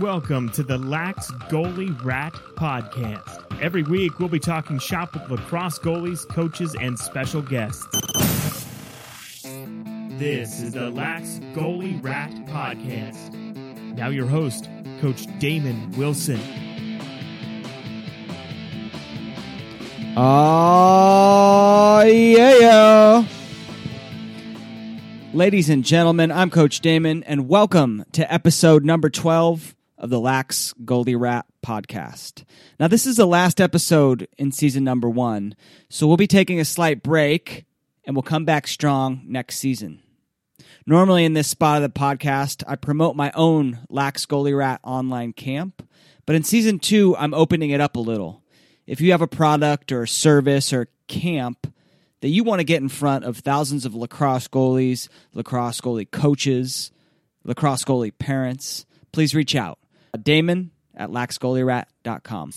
welcome to the Lax Goalie Rat Podcast. Every week, we'll be talking shop with lacrosse goalies, coaches, and special guests. This is the Lax Goalie Rat Podcast. Now, your host, Coach Damon Wilson. Oh, yeah. Ladies and gentlemen, I'm Coach Damon, and welcome to episode number 12 of the Lax Goalie Rat podcast. Now, this is the last episode in season number one, so we'll be taking a slight break and we'll come back strong next season. Normally, in this spot of the podcast, I promote my own Lax Goalie Rat online camp, but in season two, I'm opening it up a little. If you have a product or a service or camp that you want to get in front of thousands of lacrosse goalies, lacrosse goalie coaches, lacrosse goalie parents, please reach out. Damon at laxgoalierat.com.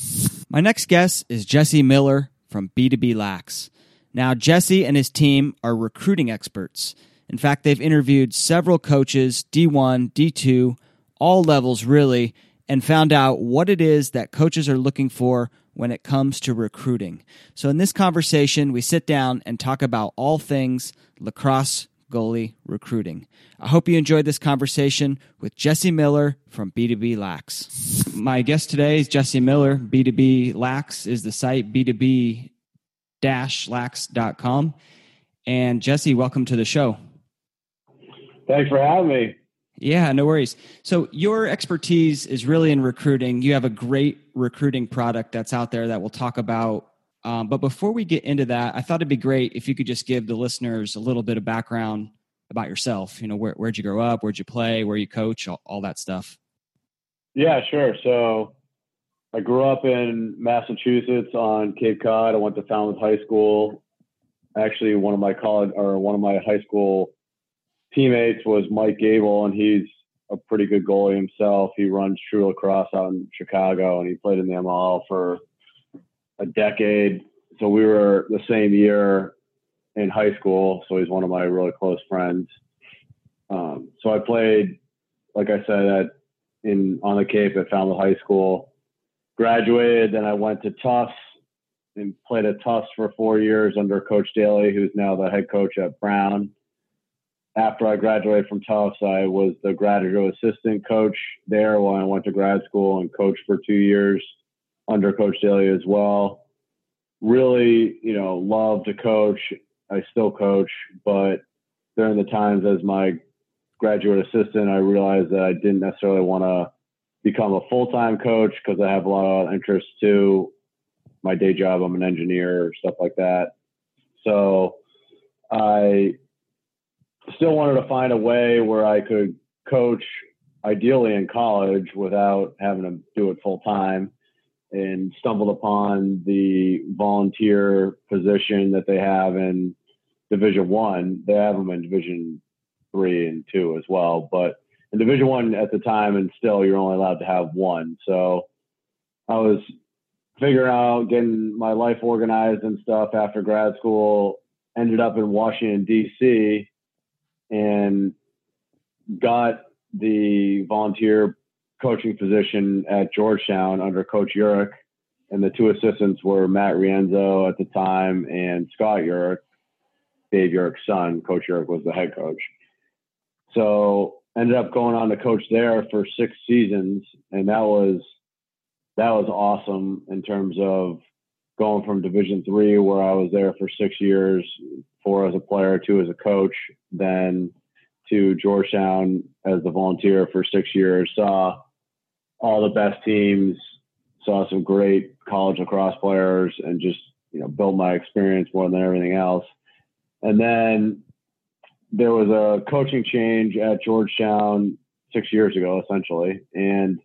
My next guest is Jesse Miller from B2B Lax. Now, Jesse and his team are recruiting experts. In fact, they've interviewed several coaches, D1, D2, all levels really, and found out what it is that coaches are looking for when it comes to recruiting. So, in this conversation, we sit down and talk about all things lacrosse goalie recruiting. I hope you enjoyed this conversation with Jesse Miller from B2B Lax. My guest today is Jesse Miller. B2B Lax is the site b2b lax.com. And Jesse, welcome to the show. Thanks for having me. Yeah, no worries. So, your expertise is really in recruiting. You have a great recruiting product that's out there that we'll talk about. Um, but before we get into that, I thought it'd be great if you could just give the listeners a little bit of background about yourself. You know, where, where'd you grow up? Where'd you play? Where you coach? All, all that stuff. Yeah, sure. So, I grew up in Massachusetts on Cape Cod. I went to Falmouth High School. Actually, one of my college or one of my high school teammates was Mike Gable, and he's a pretty good goalie himself. He runs True Lacrosse out in Chicago, and he played in the MLL for a decade. So we were the same year in high school. So he's one of my really close friends. Um, so I played, like I said, at in on the Cape at Falmouth High School. Graduated, then I went to Tufts and played at Tufts for four years under Coach Daly, who's now the head coach at Brown after I graduated from Tufts, I was the graduate assistant coach there while I went to grad school and coached for two years under Coach Daly as well. Really, you know, love to coach. I still coach, but during the times as my graduate assistant, I realized that I didn't necessarily want to become a full time coach because I have a lot of interests too. My day job, I'm an engineer, stuff like that. So I still wanted to find a way where I could coach ideally in college without having to do it full time and stumbled upon the volunteer position that they have in division one. They have them in division three and two as well but in division one at the time and still you're only allowed to have one. So i was figuring out getting my life organized and stuff after grad school ended up in washington d.c and got the volunteer coaching position at Georgetown under Coach Urick, And the two assistants were Matt Rienzo at the time and Scott Urick, Dave Urick's son. Coach Urick was the head coach. So ended up going on to coach there for six seasons, and that was that was awesome in terms of going from Division three, where I was there for six years, four as a player, two as a coach, then to Georgetown as the volunteer for six years. Saw all the best teams, saw some great college lacrosse players, and just you know built my experience more than everything else. And then there was a coaching change at Georgetown six years ago, essentially, and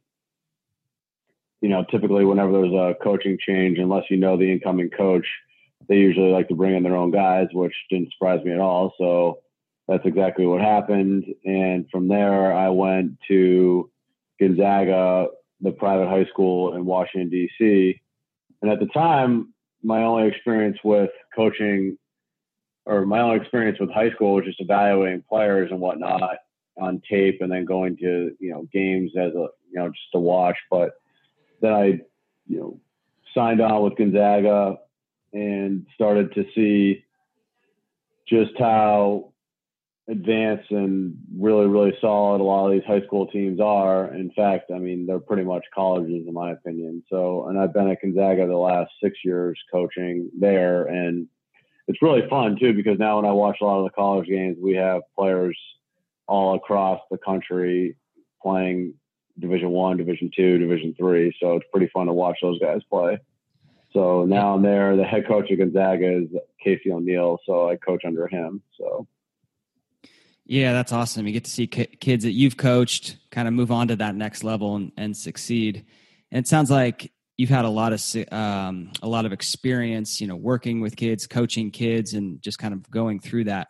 you know, typically whenever there's a coaching change, unless you know the incoming coach, they usually like to bring in their own guys, which didn't surprise me at all. So that's exactly what happened. And from there, I went to Gonzaga, the private high school in Washington, D.C. And at the time, my only experience with coaching or my only experience with high school was just evaluating players and whatnot. on tape and then going to you know games as a you know just to watch. But then I you know signed on with Gonzaga and started to see just how advanced and really, really solid a lot of these high school teams are. In fact, I mean, they're pretty much colleges in my opinion. So, and I've been at Gonzaga the last six years coaching there. And it's really fun too, because now when I watch a lot of the college games, we have players all across the country playing division one, division two, division three. So it's pretty fun to watch those guys play. So now I'm there. The head coach of Gonzaga is Casey O'Neill, so I coach under him. So yeah, that's awesome. You get to see kids that you've coached kind of move on to that next level and, and succeed. And it sounds like you've had a lot of um, a lot of experience, you know, working with kids, coaching kids, and just kind of going through that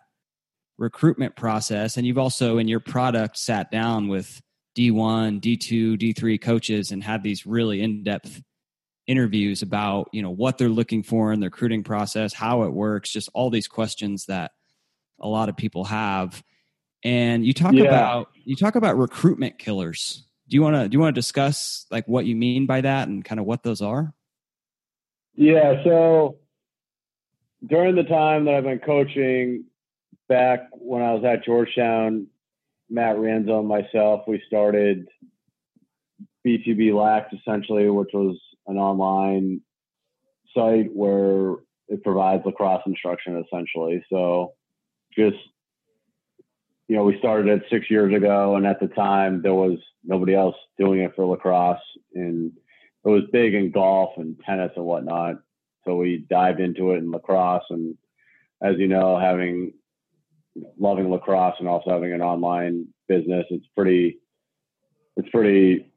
recruitment process. And you've also in your product sat down with D1, D2, D3 coaches and had these really in depth interviews about you know what they're looking for in the recruiting process how it works just all these questions that a lot of people have and you talk yeah. about you talk about recruitment killers do you want to do you want to discuss like what you mean by that and kind of what those are yeah so during the time that i've been coaching back when i was at georgetown matt rienzo and myself we started b2b lax essentially which was an online site where it provides lacrosse instruction essentially. So just you know, we started it six years ago, and at the time there was nobody else doing it for lacrosse, and it was big in golf and tennis and whatnot. So we dived into it in lacrosse, and as you know, having loving lacrosse and also having an online business, it's pretty, it's pretty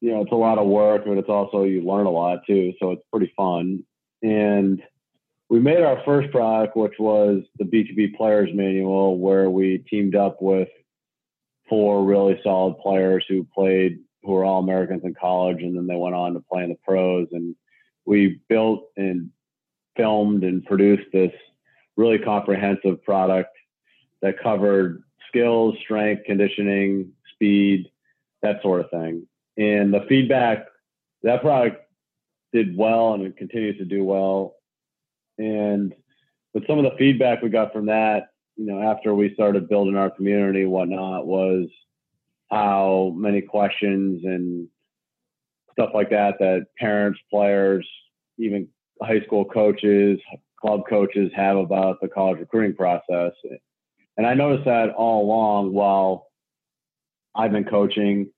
you know, it's a lot of work, but it's also you learn a lot too. So it's pretty fun. And we made our first product, which was the B2B Players Manual, where we teamed up with four really solid players who played, who were all Americans in college, and then they went on to play in the pros. And we built and filmed and produced this really comprehensive product that covered skills, strength, conditioning, speed, that sort of thing and the feedback that product did well and it continues to do well. And but some of the feedback we got from that, you know, after we started building our community and whatnot, was how many questions and stuff like that that parents, players, even high school coaches, club coaches have about the college recruiting process. And I noticed that all along while I've been coaching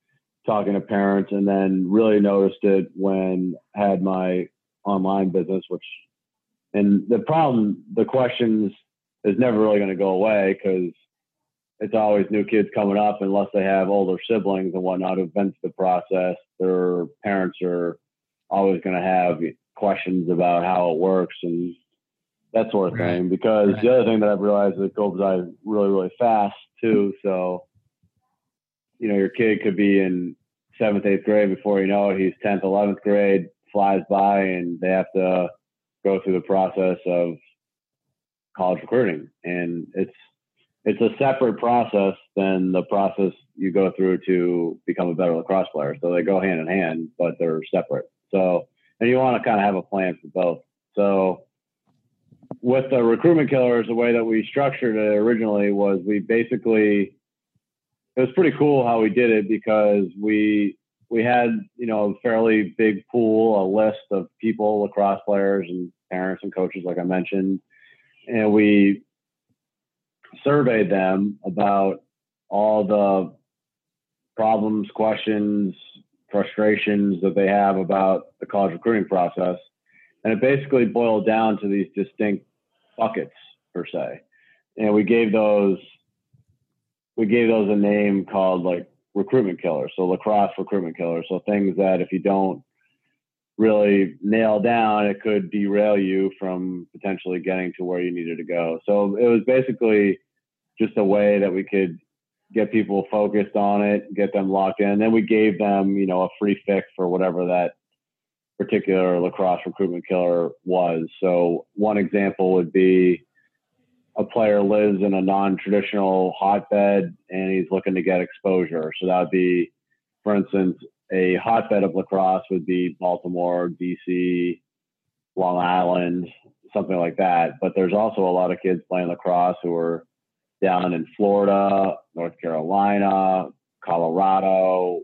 talking to parents and then really noticed it when I had my online business, which, and the problem, the questions is never really going to go away because it's always new kids coming up unless they have older siblings and whatnot who've been through the process. Their parents are always going to have questions about how it works and that sort of right. thing. Because right. the other thing that I've realized is it goes by really, really fast too. So you know, your kid could be in seventh, eighth grade before you know it, he's 10th, 11th grade, flies by, and they have to go through the process of college recruiting. And it's, it's a separate process than the process you go through to become a better lacrosse player. So they go hand in hand, but they're separate. So, and you want to kind of have a plan for both. So, with the recruitment killers, the way that we structured it originally was we basically it was pretty cool how we did it because we we had you know a fairly big pool, a list of people, lacrosse players and parents and coaches, like I mentioned, and we surveyed them about all the problems, questions, frustrations that they have about the college recruiting process, and it basically boiled down to these distinct buckets per se, and we gave those we gave those a name called like recruitment killers. So lacrosse recruitment killers. So things that if you don't really nail down, it could derail you from potentially getting to where you needed to go. So it was basically just a way that we could get people focused on it, get them locked in. And then we gave them, you know, a free fix for whatever that particular lacrosse recruitment killer was. So one example would be a player lives in a non-traditional hotbed and he's looking to get exposure. So that would be, for instance, a hotbed of lacrosse would be Baltimore, DC, Long Island, something like that. But there's also a lot of kids playing lacrosse who are down in Florida, North Carolina, Colorado,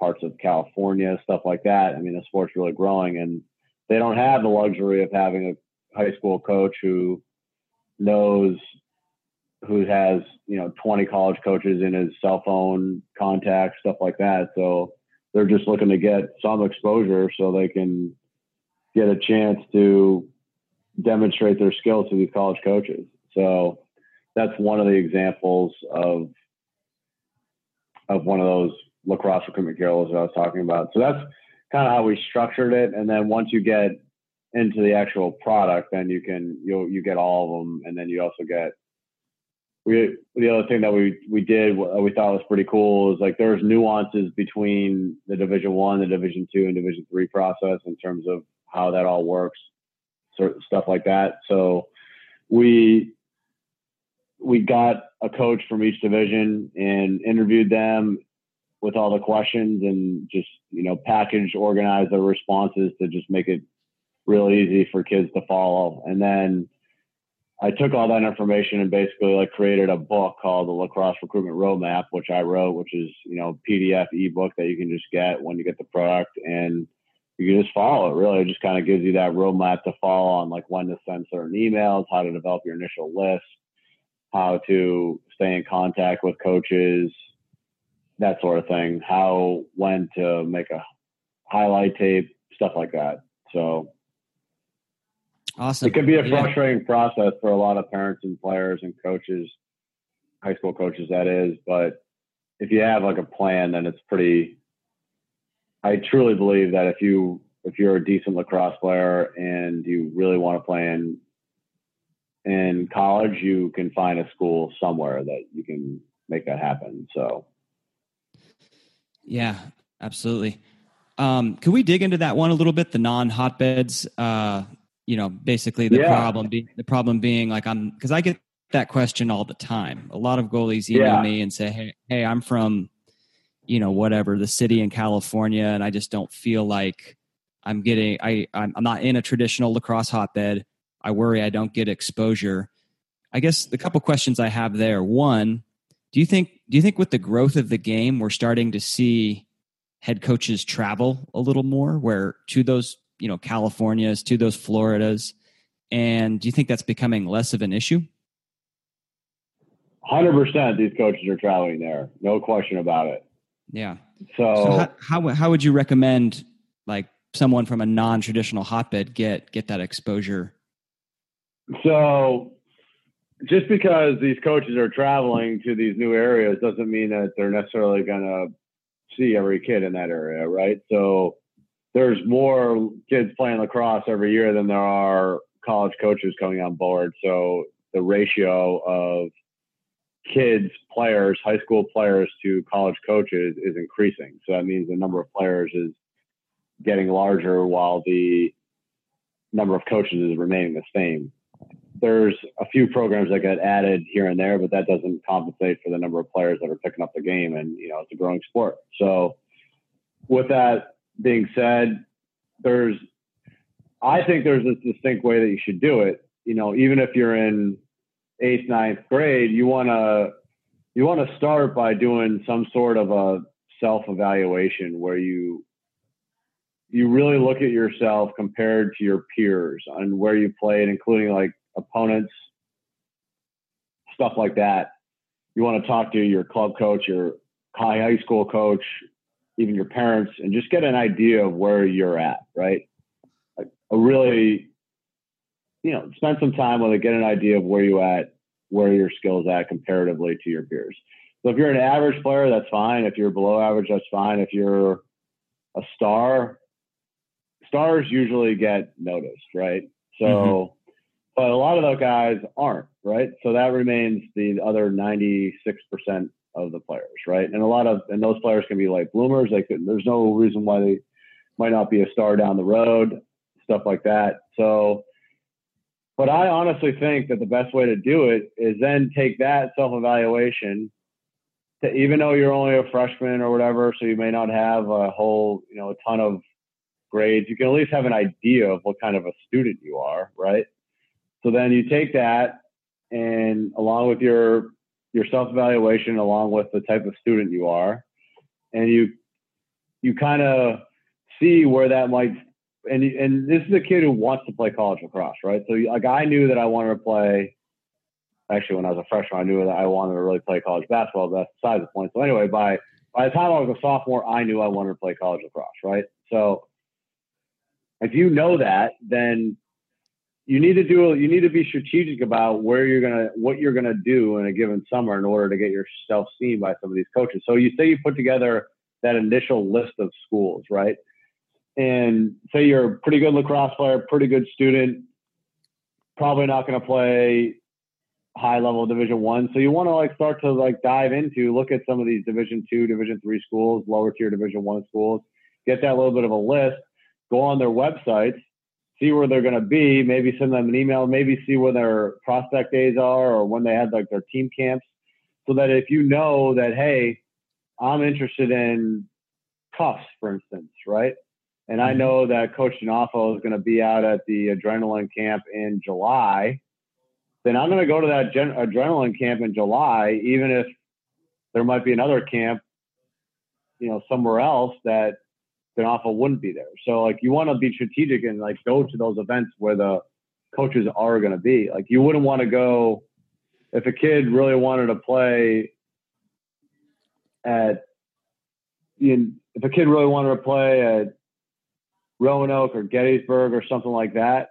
parts of California, stuff like that. I mean, the sport's really growing, and they don't have the luxury of having a high school coach who knows who has you know 20 college coaches in his cell phone contacts, stuff like that. So they're just looking to get some exposure so they can get a chance to demonstrate their skills to these college coaches. So that's one of the examples of of one of those lacrosse recruitment killers that I was talking about. So that's kind of how we structured it. And then once you get into the actual product, then you can you you get all of them, and then you also get we the other thing that we we did we thought was pretty cool is like there's nuances between the Division One, the Division Two, and Division Three process in terms of how that all works, sort stuff like that. So we we got a coach from each division and interviewed them with all the questions and just you know package organized their responses to just make it real easy for kids to follow and then I took all that information and basically like created a book called the lacrosse recruitment roadmap, which I wrote, which is, you know, PDF ebook that you can just get when you get the product and you can just follow it. Really, it just kind of gives you that roadmap to follow on like when to send certain emails, how to develop your initial list, how to stay in contact with coaches, that sort of thing, how, when to make a highlight tape, stuff like that. So awesome. It can be a frustrating yeah. process for a lot of parents and players and coaches, high school coaches, that is. But if you have like a plan, then it's pretty. I truly believe that if you if you're a decent lacrosse player and you really want to play in in college, you can find a school somewhere that you can make that happen. So, yeah, absolutely. Um, can we dig into that one a little bit? The non hotbeds. Uh, you know, basically the yeah. problem be, the problem being like I'm because I get that question all the time. A lot of goalies email yeah. me and say, "Hey, hey, I'm from, you know, whatever the city in California, and I just don't feel like I'm getting. I I'm, I'm not in a traditional lacrosse hotbed. I worry I don't get exposure. I guess the couple questions I have there. One, do you think do you think with the growth of the game, we're starting to see head coaches travel a little more, where to those you know Californias, to those Floridas, and do you think that's becoming less of an issue? Hundred percent, these coaches are traveling there, no question about it. Yeah. So, so how, how how would you recommend like someone from a non traditional hotbed get get that exposure so just because these coaches are traveling to these new areas doesn't mean that they're necessarily going to see every kid in that area, right? So there's more kids playing lacrosse every year than there are college coaches coming on board. So the ratio of kids, players, high school players to college coaches is increasing. So that means the number of players is getting larger while the number of coaches is remaining the same there's a few programs that get added here and there, but that doesn't compensate for the number of players that are picking up the game. And, you know, it's a growing sport. So, with that being said, there's, I think there's this distinct way that you should do it. You know, even if you're in eighth, ninth grade, you want to, you want to start by doing some sort of a self evaluation where you, you really look at yourself compared to your peers and where you played, including like opponents, stuff like that. You want to talk to your club coach, your high high school coach, even your parents, and just get an idea of where you're at, right? Like, a really, you know, spend some time with it, get an idea of where you at, where your skills at comparatively to your peers. So if you're an average player, that's fine. If you're below average, that's fine. If you're a star, stars usually get noticed, right? So mm-hmm but a lot of those guys aren't, right? So that remains the other 96% of the players, right? And a lot of, and those players can be like bloomers. Like there's no reason why they might not be a star down the road, stuff like that. So But I honestly think that the best way to do it is then take that self evaluation to even though you're only a freshman or whatever, so you may not have a whole, you know, a ton of grades, you can at least have an idea of what kind of a student you are, right? So then you take that and along with your your self evaluation, along with the type of student you are, and you you kind of see where that might and and this is a kid who wants to play college lacrosse, right? So like I knew that I wanted to play. Actually, when I was a freshman, I knew that I wanted to really play college basketball. That's besides the point. So anyway, by by the time I was a sophomore, I knew I wanted to play college lacrosse, right? So if you know that, then you need to do you need to be strategic about where you're gonna what you're gonna do in a given summer in order to get yourself seen by some of these coaches. So you say you put together that initial list of schools, right? and say you're a pretty good lacrosse player, pretty good student, probably not to play high level division one. So you want to like start to like dive into, look at some of these division two, division three schools, lower tier division one schools, get that little bit of a list, go on their websites, see where they're going to be, maybe send them an email, maybe see where their prospect days are or when they had like their team camps. So that if you know that, hey, I'm interested in Tufts, for instance, right? And I mm-hmm. know that Coach D'Annolfo is going to be out at the adrenaline camp in July. Then I'm going to go to that gen- adrenaline camp in July, even if there might be another camp, you know, somewhere else that D'Annolfo wouldn't be there. So like you want to be strategic and like go to those events where the coaches are going to be. Like you wouldn't want to go if a kid really wanted to play at you know, if a kid really wanted to play at Roanoke or Gettysburg or something like that,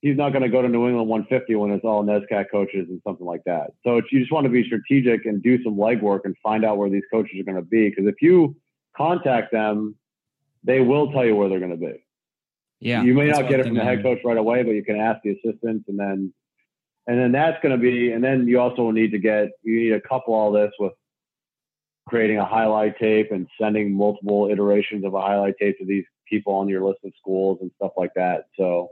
he's not going to go to New England 150 when it's all NESCAC coaches and something like that. So you just want to be strategic and do some legwork and find out where these coaches are going to be. Because if you contact them, they will tell you where they're going to be. Yeah, you may not get it from the head coach right away, but you can ask the assistants, and then and then that's going to be. And then you also need to get you need to couple all this with creating a highlight tape and sending multiple iterations of a highlight tape to these people on your list of schools and stuff like that. So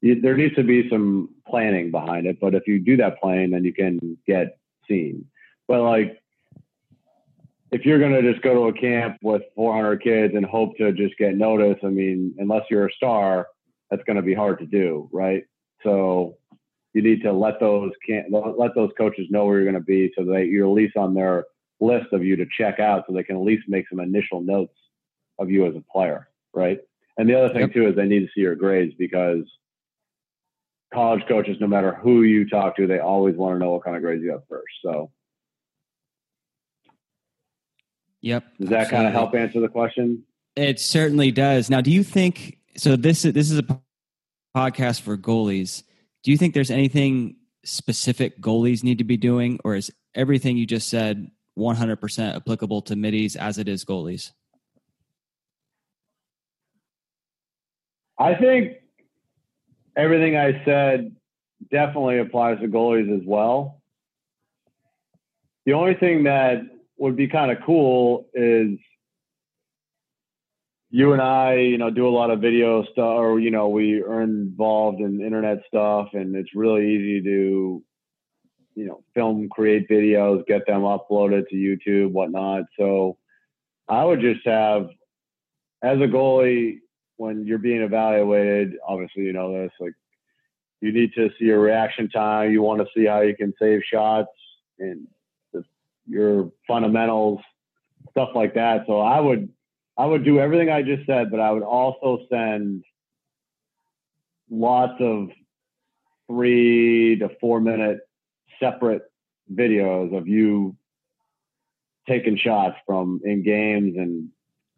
you, there needs to be some planning behind it. But if you do that planning, then you can get seen. But like, if you're going to just go to a camp with 400 kids and hope to just get noticed, I mean, unless you're a star, that's going to be hard to do, right? So you need to let those can let those coaches know where you're going to be, so that you're at least on their list of you to check out, so they can at least make some initial notes of you as a player, right? And the other thing yep. too is they need to see your grades because college coaches, no matter who you talk to, they always want to know what kind of grades you have first. So, yep. Does that absolutely. kind of help answer the question? It certainly does. Now, do you think so? This this is a podcast for goalies. Do you think there's anything specific goalies need to be doing, or is everything you just said 100% applicable to middies as it is goalies? I think everything I said definitely applies to goalies as well. The only thing that would be kind of cool is you and I, you know, do a lot of video stuff, or you know, we are involved in internet stuff, and it's really easy to, you know, film, create videos, get them uploaded to YouTube, whatnot. So, I would just have, as a goalie, when you're being evaluated, obviously you know this, like you need to see your reaction time. You want to see how you can save shots and your fundamentals, stuff like that. So I would I would do everything I just said, but I would also send lots of three to four minute separate videos of you taking shots from in games and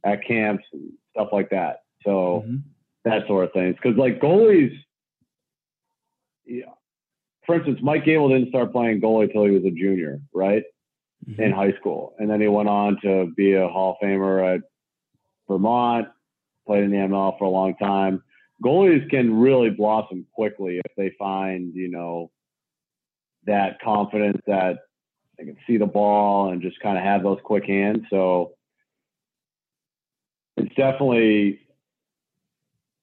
at camps and stuff like that. So mm-hmm. that sort of things. Because like goalies, yeah. For instance, Mike Gable didn't start playing goalie till he was a junior, right? Mm-hmm. In high school, and then he went on to be a Hall of Famer at Vermont. Played in the ML for a long time. Goalies can really blossom quickly if they find, you know, that confidence that they can see the ball and just kind of have those quick hands. So it's definitely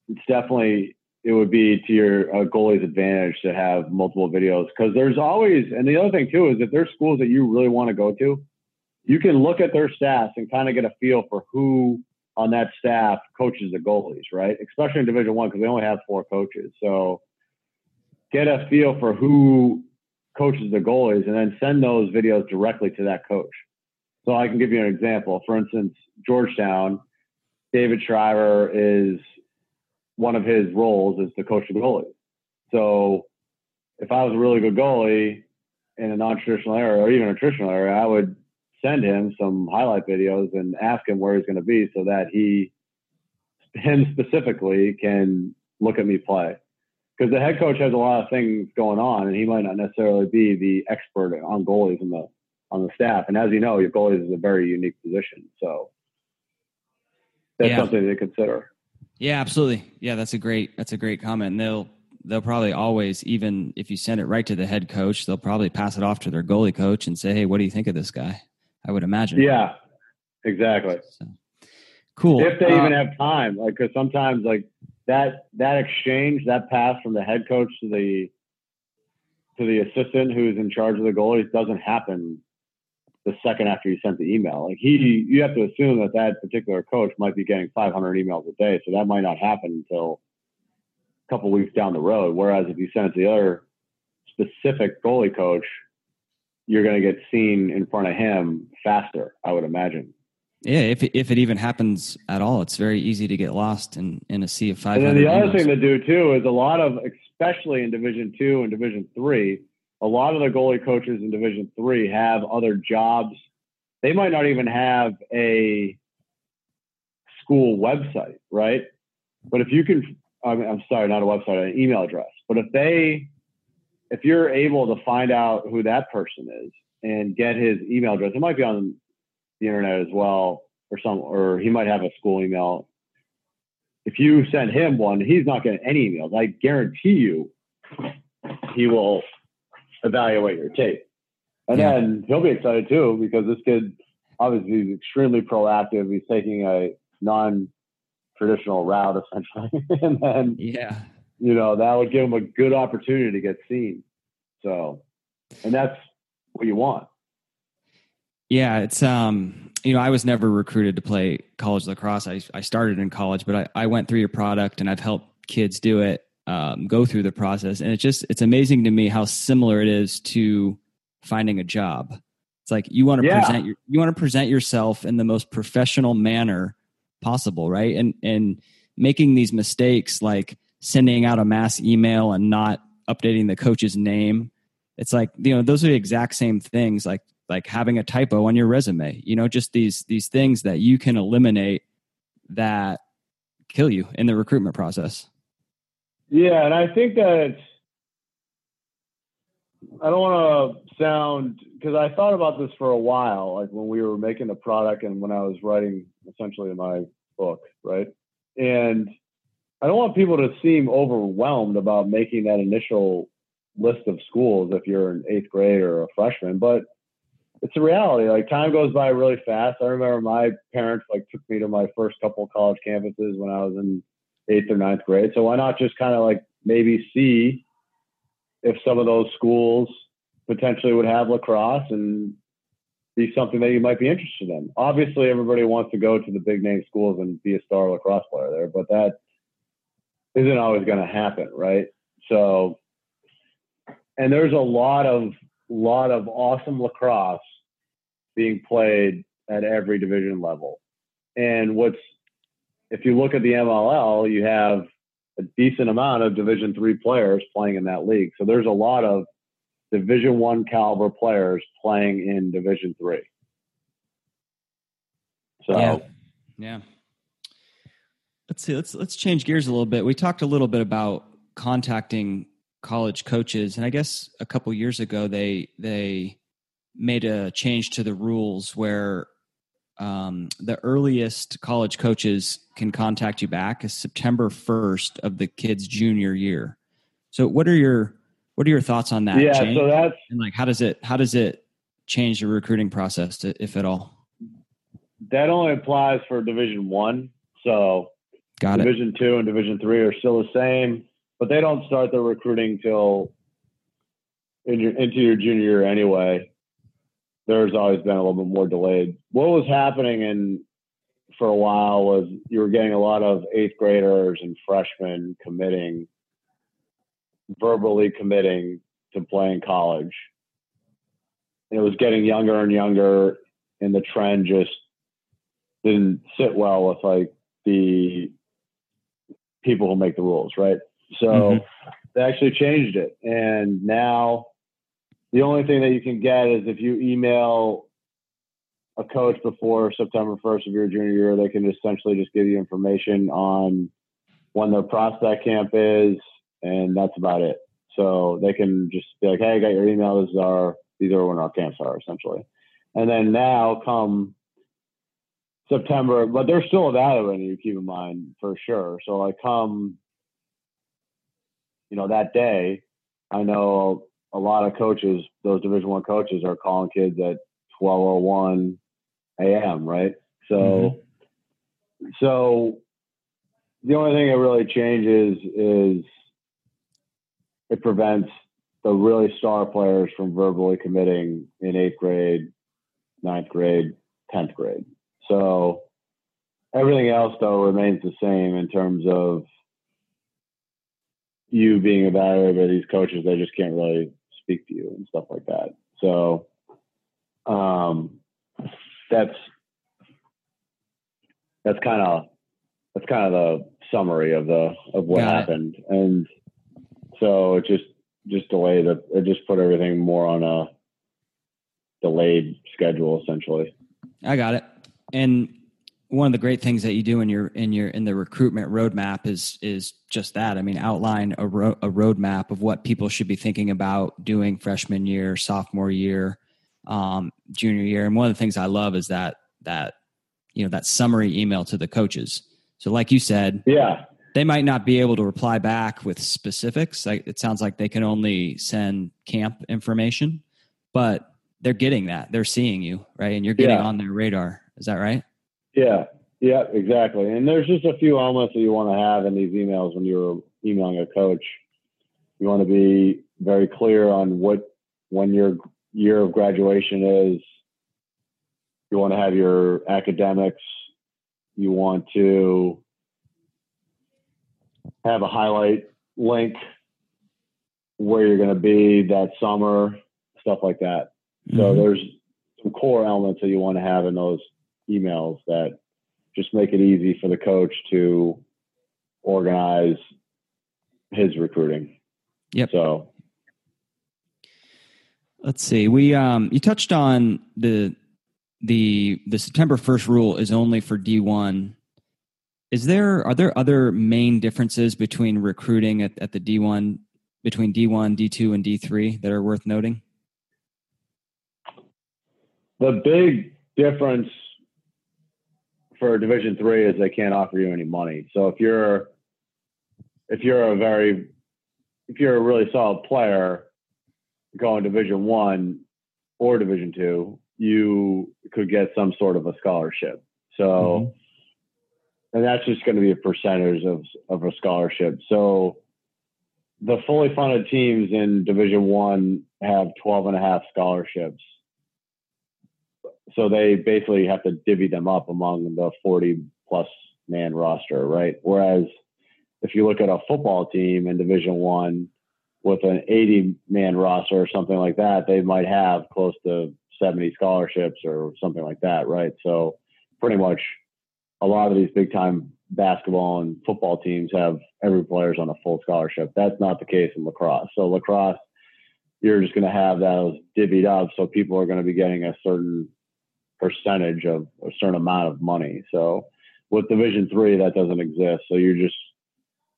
it's definitely it would be to your uh, goalie's advantage to have multiple videos because there's always, and the other thing too is if there's schools that you really want to go to, you can look at their stats and kind of get a feel for who on that staff coaches the goalies, right? Especially in Division One because they only have four coaches. So get a feel for who coaches the goalies and then send those videos directly to that coach. So I can give you an example. For instance, Georgetown, David Shriver is one of his roles is to coach the goalie. So if I was a really good goalie in a non-traditional area or even a traditional area, I would send him some highlight videos and ask him where he's going to be so that he, him specifically, can look at me play. Because the head coach has a lot of things going on, and he might not necessarily be the expert on goalies in the on the staff. And as you know, your goalies is a very unique position, so that's Yeah. something to consider. Yeah, absolutely. Yeah, that's a great that's a great comment. And they'll they'll probably always, even if you send it right to the head coach, they'll probably pass it off to their goalie coach and say, "Hey, what do you think of this guy?" I would imagine. Yeah, exactly. So, cool. if they Uh, even have time like because sometimes like that that exchange that pass from the head coach to the to the assistant who's in charge of the goalies doesn't happen the second after you sent the email. Like he hmm. you have to assume that that particular coach might be getting 500 emails a day so that might not happen until a couple weeks down the road. Whereas if you send it to the other specific goalie coach you're going to get seen in front of him faster i would imagine. Yeah, if it, if it even happens at all, it's very easy to get lost in in a sea of five And then the other thing to do too is a lot of, especially in Division Two and Division Three, a lot of the goalie coaches in Division Three have other jobs. They might not even have a school website, right? But if you can, I mean, I'm sorry, not a website, an email address. But if they, if you're able to find out who that person is and get his email address, it might be on the internet as well, or some, or he might have a school email if you send him one, he's not getting any emails. I guarantee you he will evaluate your tape. And Yeah. then he'll be excited too because this kid obviously is extremely proactive. He's taking a non traditional route essentially. and then, Yeah, you know, that would give him a good opportunity to get seen. So, and that's what you want. yeah. It's um, you know, I was never recruited to play college lacrosse. I I started in college, but I I went through your product and I've helped kids do it, um, go through the process, and it's just it's amazing to me how similar it is to finding a job. It's like you want to Yeah. present your you want to present yourself in the most professional manner possible, right? And and making these mistakes like sending out a mass email and not updating the coach's name. It's like, you know, those are the exact same things like like having a typo on your resume. You know, just these these things that you can eliminate that kill you in the recruitment process. Yeah, and I think that I don't want to sound because I thought about this for a while, like when we were making the product and when I was writing essentially my book, right? And I don't want people to seem overwhelmed about making that initial list of schools if you're an eighth grade or a freshman, but it's a reality. Like time goes by really fast. I remember my parents like took me to my first couple college campuses when I was in eighth or ninth grade. So why not just kind of like maybe see if some of those schools potentially would have lacrosse and be something that you might be interested in. Obviously, everybody wants to go to the big name schools and be a star lacrosse player there, but that isn't always going to happen, right? So, and there's a lot of lot of awesome lacrosse being played at every division level. And what's if you look at the MLL, you have a decent amount of Division three players playing in that league. So there's a lot of Division one caliber players playing in Division three. So Yeah. Yeah. Let's see. Let's let's change gears a little bit. We talked a little bit about contacting college coaches, and I guess a couple years ago they they made a change to the rules where um, the earliest college coaches can contact you back is September first of the kid's junior year. So, what are your what are your thoughts on that? yeah, change? so that's and like how does it how does it change the recruiting process, to, if at all? that only applies for Division one. So Got it. Division two and Division three are still the same. but they don't start their recruiting till in your, into your junior year anyway. There's always been a little bit more delayed. What was happening in for a while was you were getting a lot of eighth graders and freshmen committing, verbally committing to playing college. And it was getting younger and younger, and the trend just didn't sit well with like the people who make the rules, right? So mm-hmm. they actually changed it, and now the only thing that you can get is if you email a coach before September 1st of your junior year, they can essentially just give you information on when their prospect camp is, and that's about it. So they can just be like, "Hey, I got your email. Is our these are when our camps are essentially." And then now come September, but they're still evaluating you. Keep in mind for sure. So like come, you know, that day, I know a lot of coaches, those Division One coaches, are calling kids at twelve oh one a.m. Right. So, mm-hmm. so the only thing that really changes is it prevents the really star players from verbally committing in eighth grade, ninth grade, tenth grade. So everything else though remains the same in terms of you being evaluated by these coaches. They just can't really speak to you and stuff like that. So um, that's that's kind of that's kind of the summary of the of what Got happened, it. and so it just just delayed it. It just put everything more on a delayed schedule, essentially. I got it and one of the great things that you do in your in your in the recruitment roadmap is is just that. I mean, outline a, ro- a roadmap of what people should be thinking about doing freshman year, sophomore year, um, junior year. And one of the things I love is that that you know that summary email to the coaches. So, like you said, yeah, they might not be able to reply back with specifics. Like, it sounds like they can only send camp information, but they're getting that. They're seeing you, right? And you're getting yeah. on their radar. Is that right? Yeah. Yeah, exactly. And there's just a few elements that you want to have in these emails when you're emailing a coach. You want to be very clear on what when your year of graduation is. You want to have your academics. You want to have a highlight link where you're going to be that summer, stuff like that. Mm-hmm. So there's some core elements that you want to have in those emails that just make it easy for the coach to organize his recruiting. Yep. So let's see. We um you touched on the the the September 1st rule is only for D1. Is there are there other main differences between recruiting at, at the D1 between D1, D2 and D3 that are worth noting? The big difference for Division Three is they can't offer you any money. So if you're if you're a very if you're a really solid player going Division One or Division Two, you could get some sort of a scholarship. So, mm-hmm. and that's just going to be a percentage of of a scholarship. So, the fully funded teams in Division One have 12 and a half scholarships so they basically have to divvy them up among the 40 plus man roster, right? Whereas if you look at a football team in Division One with an 80 man roster or something like that, they might have close to 70 scholarships or something like that, right? So pretty much a lot of these big time basketball and football teams have every player's on a full scholarship. That's not the case in lacrosse. So lacrosse, you're just going to have those divvied up. So people are going to be getting a certain percentage of a certain amount of money. So with Division three, that doesn't exist. So you just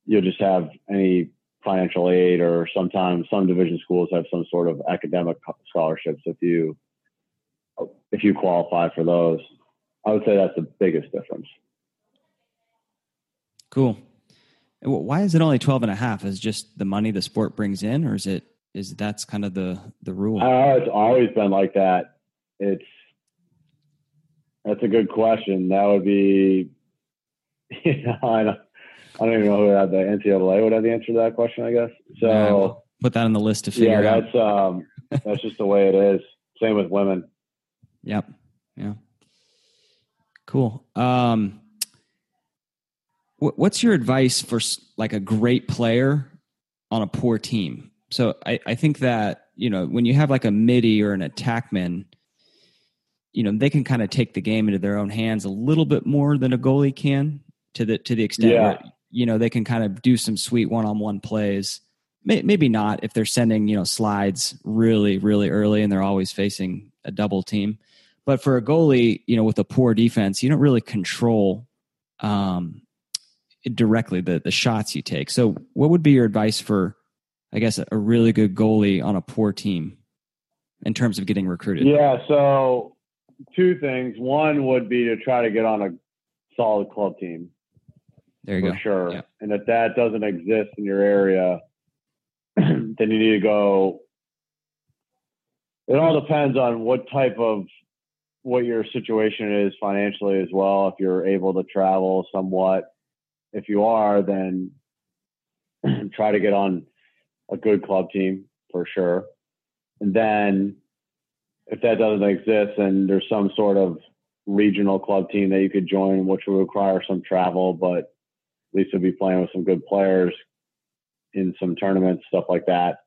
you'll just have any financial aid, or sometimes some division schools have some sort of academic scholarships if you if you qualify for those. I would say that's the biggest difference. Cool. Why is it only 12 and a half? Is just the money the sport brings in or is it is that's kind of the the rule? Uh, it's always been like that. It's that's a good question. That would be, you know, I don't, I don't even know who had the NCAA would have the answer to that question. I guess so. Yeah, we'll put that on the list to figure yeah, out. that's um, that's just the way it is. Same with women. Yep. Yeah. Cool. Um, wh- what's your advice for like a great player on a poor team? So I, I think that you know when you have like a middie or an attackman, you know they can kind of take the game into their own hands a little bit more than a goalie can to the to the extent Yeah. where you know they can kind of do some sweet one on one plays. May, maybe not if they're sending you know slides really really early and they're always facing a double team. But for a goalie, you know, with a poor defense, you don't really control um, directly the the shots you take. So, what would be your advice for, I guess, a really good goalie on a poor team in terms of getting recruited? Yeah. So two things. One would be to try to get on a solid club team there you for go. sure. Yeah. And if that doesn't exist in your area, then you need to go. It all depends on what type of what your situation is financially as well. If you're able to travel somewhat, if you are, then try to get on a good club team for sure. And then if that doesn't exist, then there's some sort of regional club team that you could join, which would require some travel, but at least you'll be playing with some good players in some tournaments, stuff like that.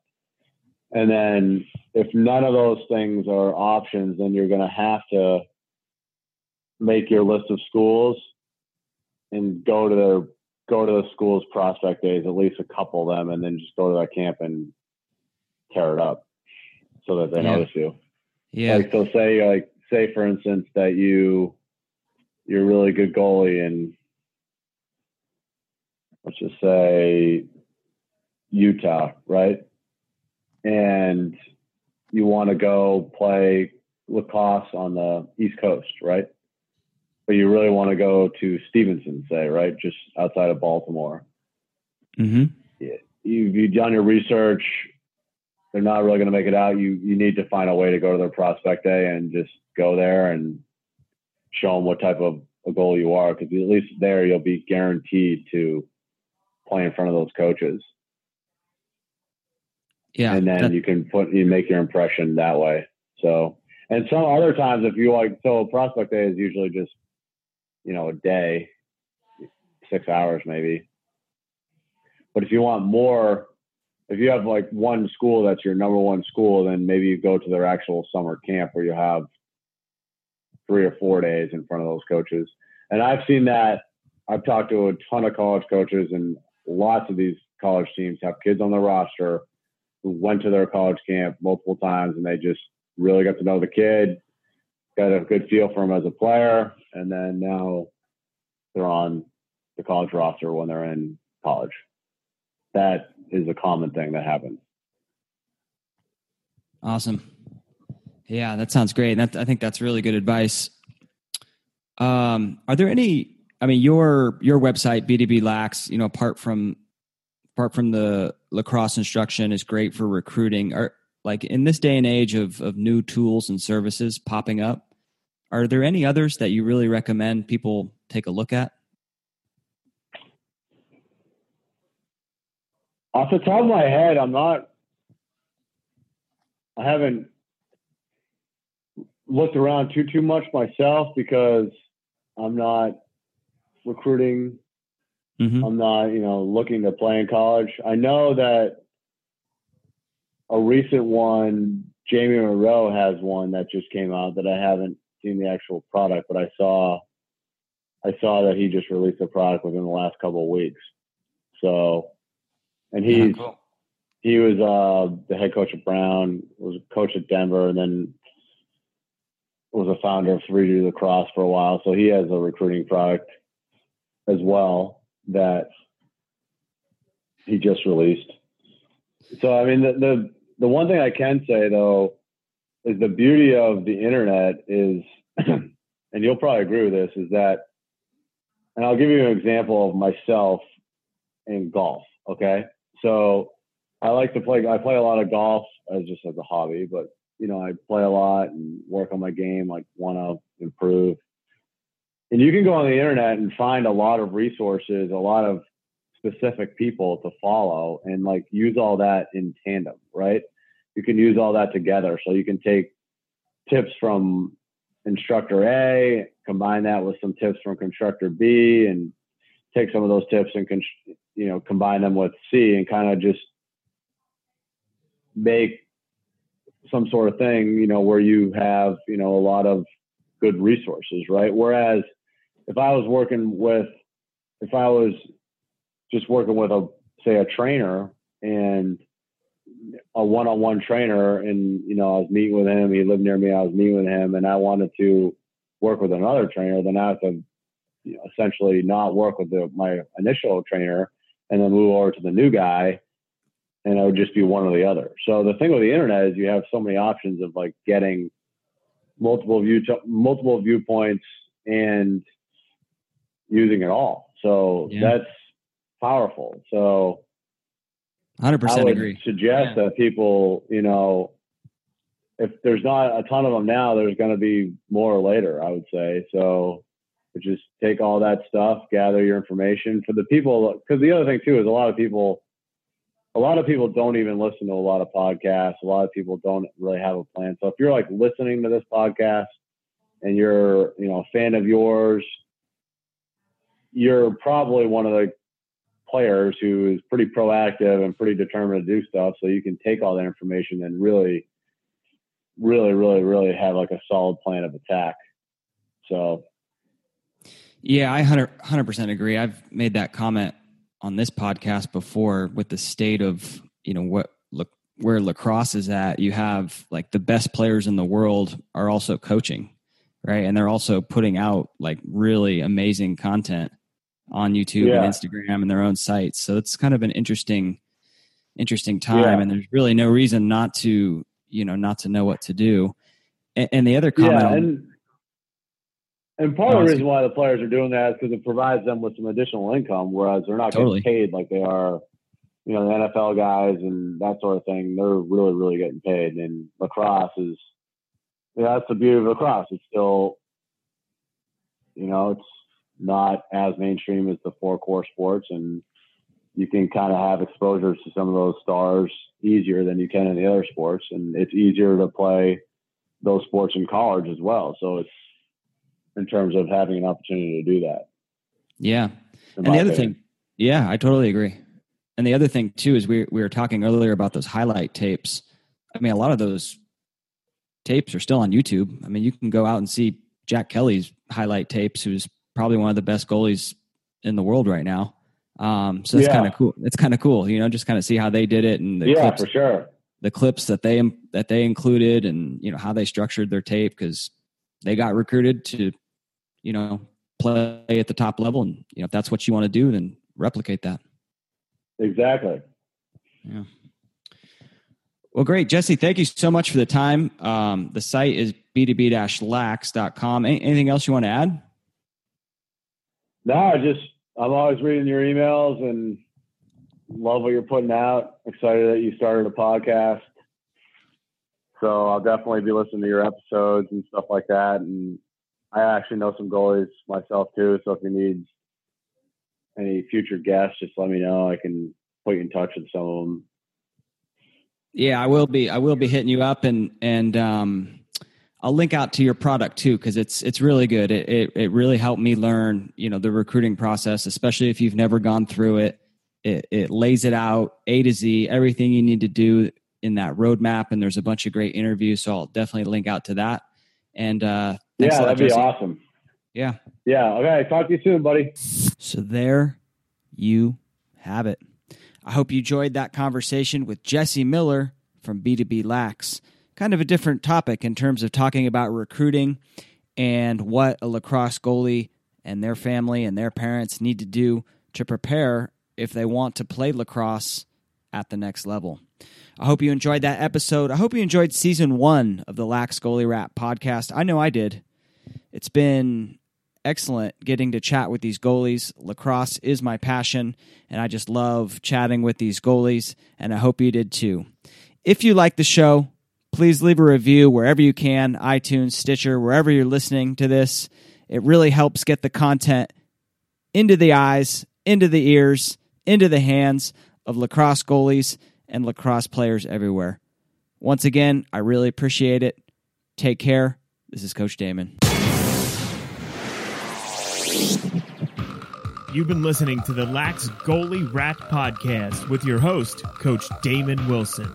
And then if none of those things are options, then you're going to have to make your list of schools and go to their go to the school's prospect days, at least a couple of them, and then just go to that camp and tear it up so that they Yeah. notice you. Yeah. Like so say like say for instance that you you're a really good goalie and let's just say Utah, right? And you want to go play lacrosse on the East Coast, right? But you really want to go to Stevenson, say, right? Just outside of Baltimore. Mm-hmm. You've, you've done your research. They're not really going to make it out. You you need to find a way to go to their prospect day and just go there and show them what type of a goal you are, because at least there you'll be guaranteed to play in front of those coaches, Yeah. and then that- you can put you make your impression that way. So, and some other times if you like, so prospect day is usually just you know a day, six hours maybe. But if you want more, if you have like one school that's your number one school, then maybe you go to their actual summer camp where you have three or four days in front of those coaches. And I've seen that. I've talked to a ton of college coaches, and lots of these college teams have kids on their roster who went to their college camp multiple times, and they just really got to know the kid, got a good feel for him as a player, and then now they're on the college roster when they're in college. That is a common thing that happens. Awesome. Yeah, that sounds great. That, I think that's really good advice. Um, are there any? I mean, your your website BDB Lax, you know, apart from apart from the lacrosse instruction, is great for recruiting. Are like in this day and age of of new tools and services popping up, are there any others that you really recommend people take a look at? Off the top of my head, I'm not. I haven't looked around too too much myself because I'm not recruiting. Mm-hmm. I'm not, you know, looking to play in college. I know that a recent one, Jamie Munro has one that just came out that I haven't seen the actual product, but I saw I saw that he just released a product within the last couple of weeks. So, and he's cool. he was uh, the head coach at Brown, was a coach at Denver, and then was a founder of 3D Lacrosse for a while. So he has a recruiting product as well that he just released. So I mean, the the, the one thing I can say though is the beauty of the internet is, and you'll probably agree with this, is that, and I'll give you an example of myself in golf. Okay, so I like to play. I play a lot of golf as just as a hobby, but you know, I play a lot and work on my game. Like, want to improve. And you can go on the internet and find a lot of resources, a lot of specific people to follow and like use all that in tandem, right? You can use all that together. So you can take tips from instructor A, combine that with some tips from constructor B, and take some of those tips and you know combine them with C, and kind of just make some sort of thing, you know, where you have you know a lot of good resources, right? Whereas if I was working with, if I was just working with a say a trainer and a one-on-one trainer and you know I was meeting with him he lived near me I was meeting with him and I wanted to work with another trainer then I have to you know, essentially not work with the, my initial trainer and then move over to the new guy and it would just be one or the other so the thing with the internet is you have so many options of like getting multiple view multiple viewpoints and using it all so yeah. that's powerful so Hundred percent i agree. Suggest yeah. that people, you know, if there's not a ton of them now, there's going to be more later. I would say so. Just take all that stuff, gather your information for the people. Because the other thing too is a lot of people, a lot of people don't even listen to a lot of podcasts. A lot of people don't really have a plan. So if you're like listening to this podcast and you're, you know, a fan of yours, you're probably one of the players who is pretty proactive and pretty determined to do stuff. So you can take all that information and really, really, really, really have like a solid plan of attack. So, yeah, I 100 percent agree. I've made that comment on this podcast before with the state of you know what look where lacrosse is at. You have like the best players in the world are also coaching, right? And they're also putting out like really amazing content on YouTube yeah. and Instagram and their own sites. So it's kind of an interesting, interesting time, yeah. and there's really no reason not to, you know, not to know what to do. And, and the other comment, yeah, and, and part of the reason why the players are doing that is because it provides them with some additional income, whereas they're not totally. getting paid like they are, you know, the NFL guys and that sort of thing. They're really, really getting paid, and lacrosse is. Yeah, that's the beauty of lacrosse. It's still, you know, it's not as mainstream as the four core sports, and you can kind of have exposures to some of those stars easier than you can in the other sports, and it's easier to play those sports in college as well. So it's in terms of having an opportunity to do that. Yeah, and the other opinion. thing, yeah, I totally agree. And the other thing too is we we were talking earlier about those highlight tapes. I mean, a lot of those tapes are still on YouTube. I mean, you can go out and see Jack Kelly's highlight tapes, who's probably one of the best goalies in the world right now. Um, so it's yeah. kind of cool. It's kind of cool, you know, just kind of see how they did it and the yeah, clips, for sure. The clips that they that they included and you know how they structured their tape because they got recruited to, you know, play at the top level, and you know if that's what you want to do, then replicate that. Exactly. Yeah. Well, great, Jesse. Thank you so much for the time. Um, the site is b2b-lax.com. Anything else you want to add? No, I just I'm always reading your emails and love what you're putting out. Excited that you started a podcast. So I'll definitely be listening to your episodes and stuff like that. And I actually know some goalies myself too. So if you need any future guests, just let me know. I can put you in touch with some of them. Yeah, I will be. I will be hitting you up and and um, I'll link out to your product too because it's it's really good. It, it, it really helped me learn you know the recruiting process, especially if you've never gone through it. It it lays it out A to Z, everything you need to do in that roadmap, and there's a bunch of great interviews. So I'll definitely link out to that. And uh, yeah, that'd be awesome. Yeah. Yeah. Okay. Talk to you soon, buddy. So there you have it. I hope you enjoyed that conversation with Jesse Miller from B2B Lax kind of a different topic in terms of talking about recruiting and what a lacrosse goalie and their family and their parents need to do to prepare if they want to play lacrosse at the next level. I hope you enjoyed that episode. I hope you enjoyed season one of the Lax Goalie Rat podcast. I know I did. It's been excellent getting to chat with these goalies. Lacrosse is my passion, and I just love chatting with these goalies, and I hope you did too. If you like the show, Please leave a review wherever you can iTunes, Stitcher, wherever you're listening to this. It really helps get the content into the eyes, into the ears, into the hands of lacrosse goalies and lacrosse players everywhere. Once again, I really appreciate it. Take care. This is Coach Damon. You've been listening to the Lax Goalie Rat Podcast with your host, Coach Damon Wilson.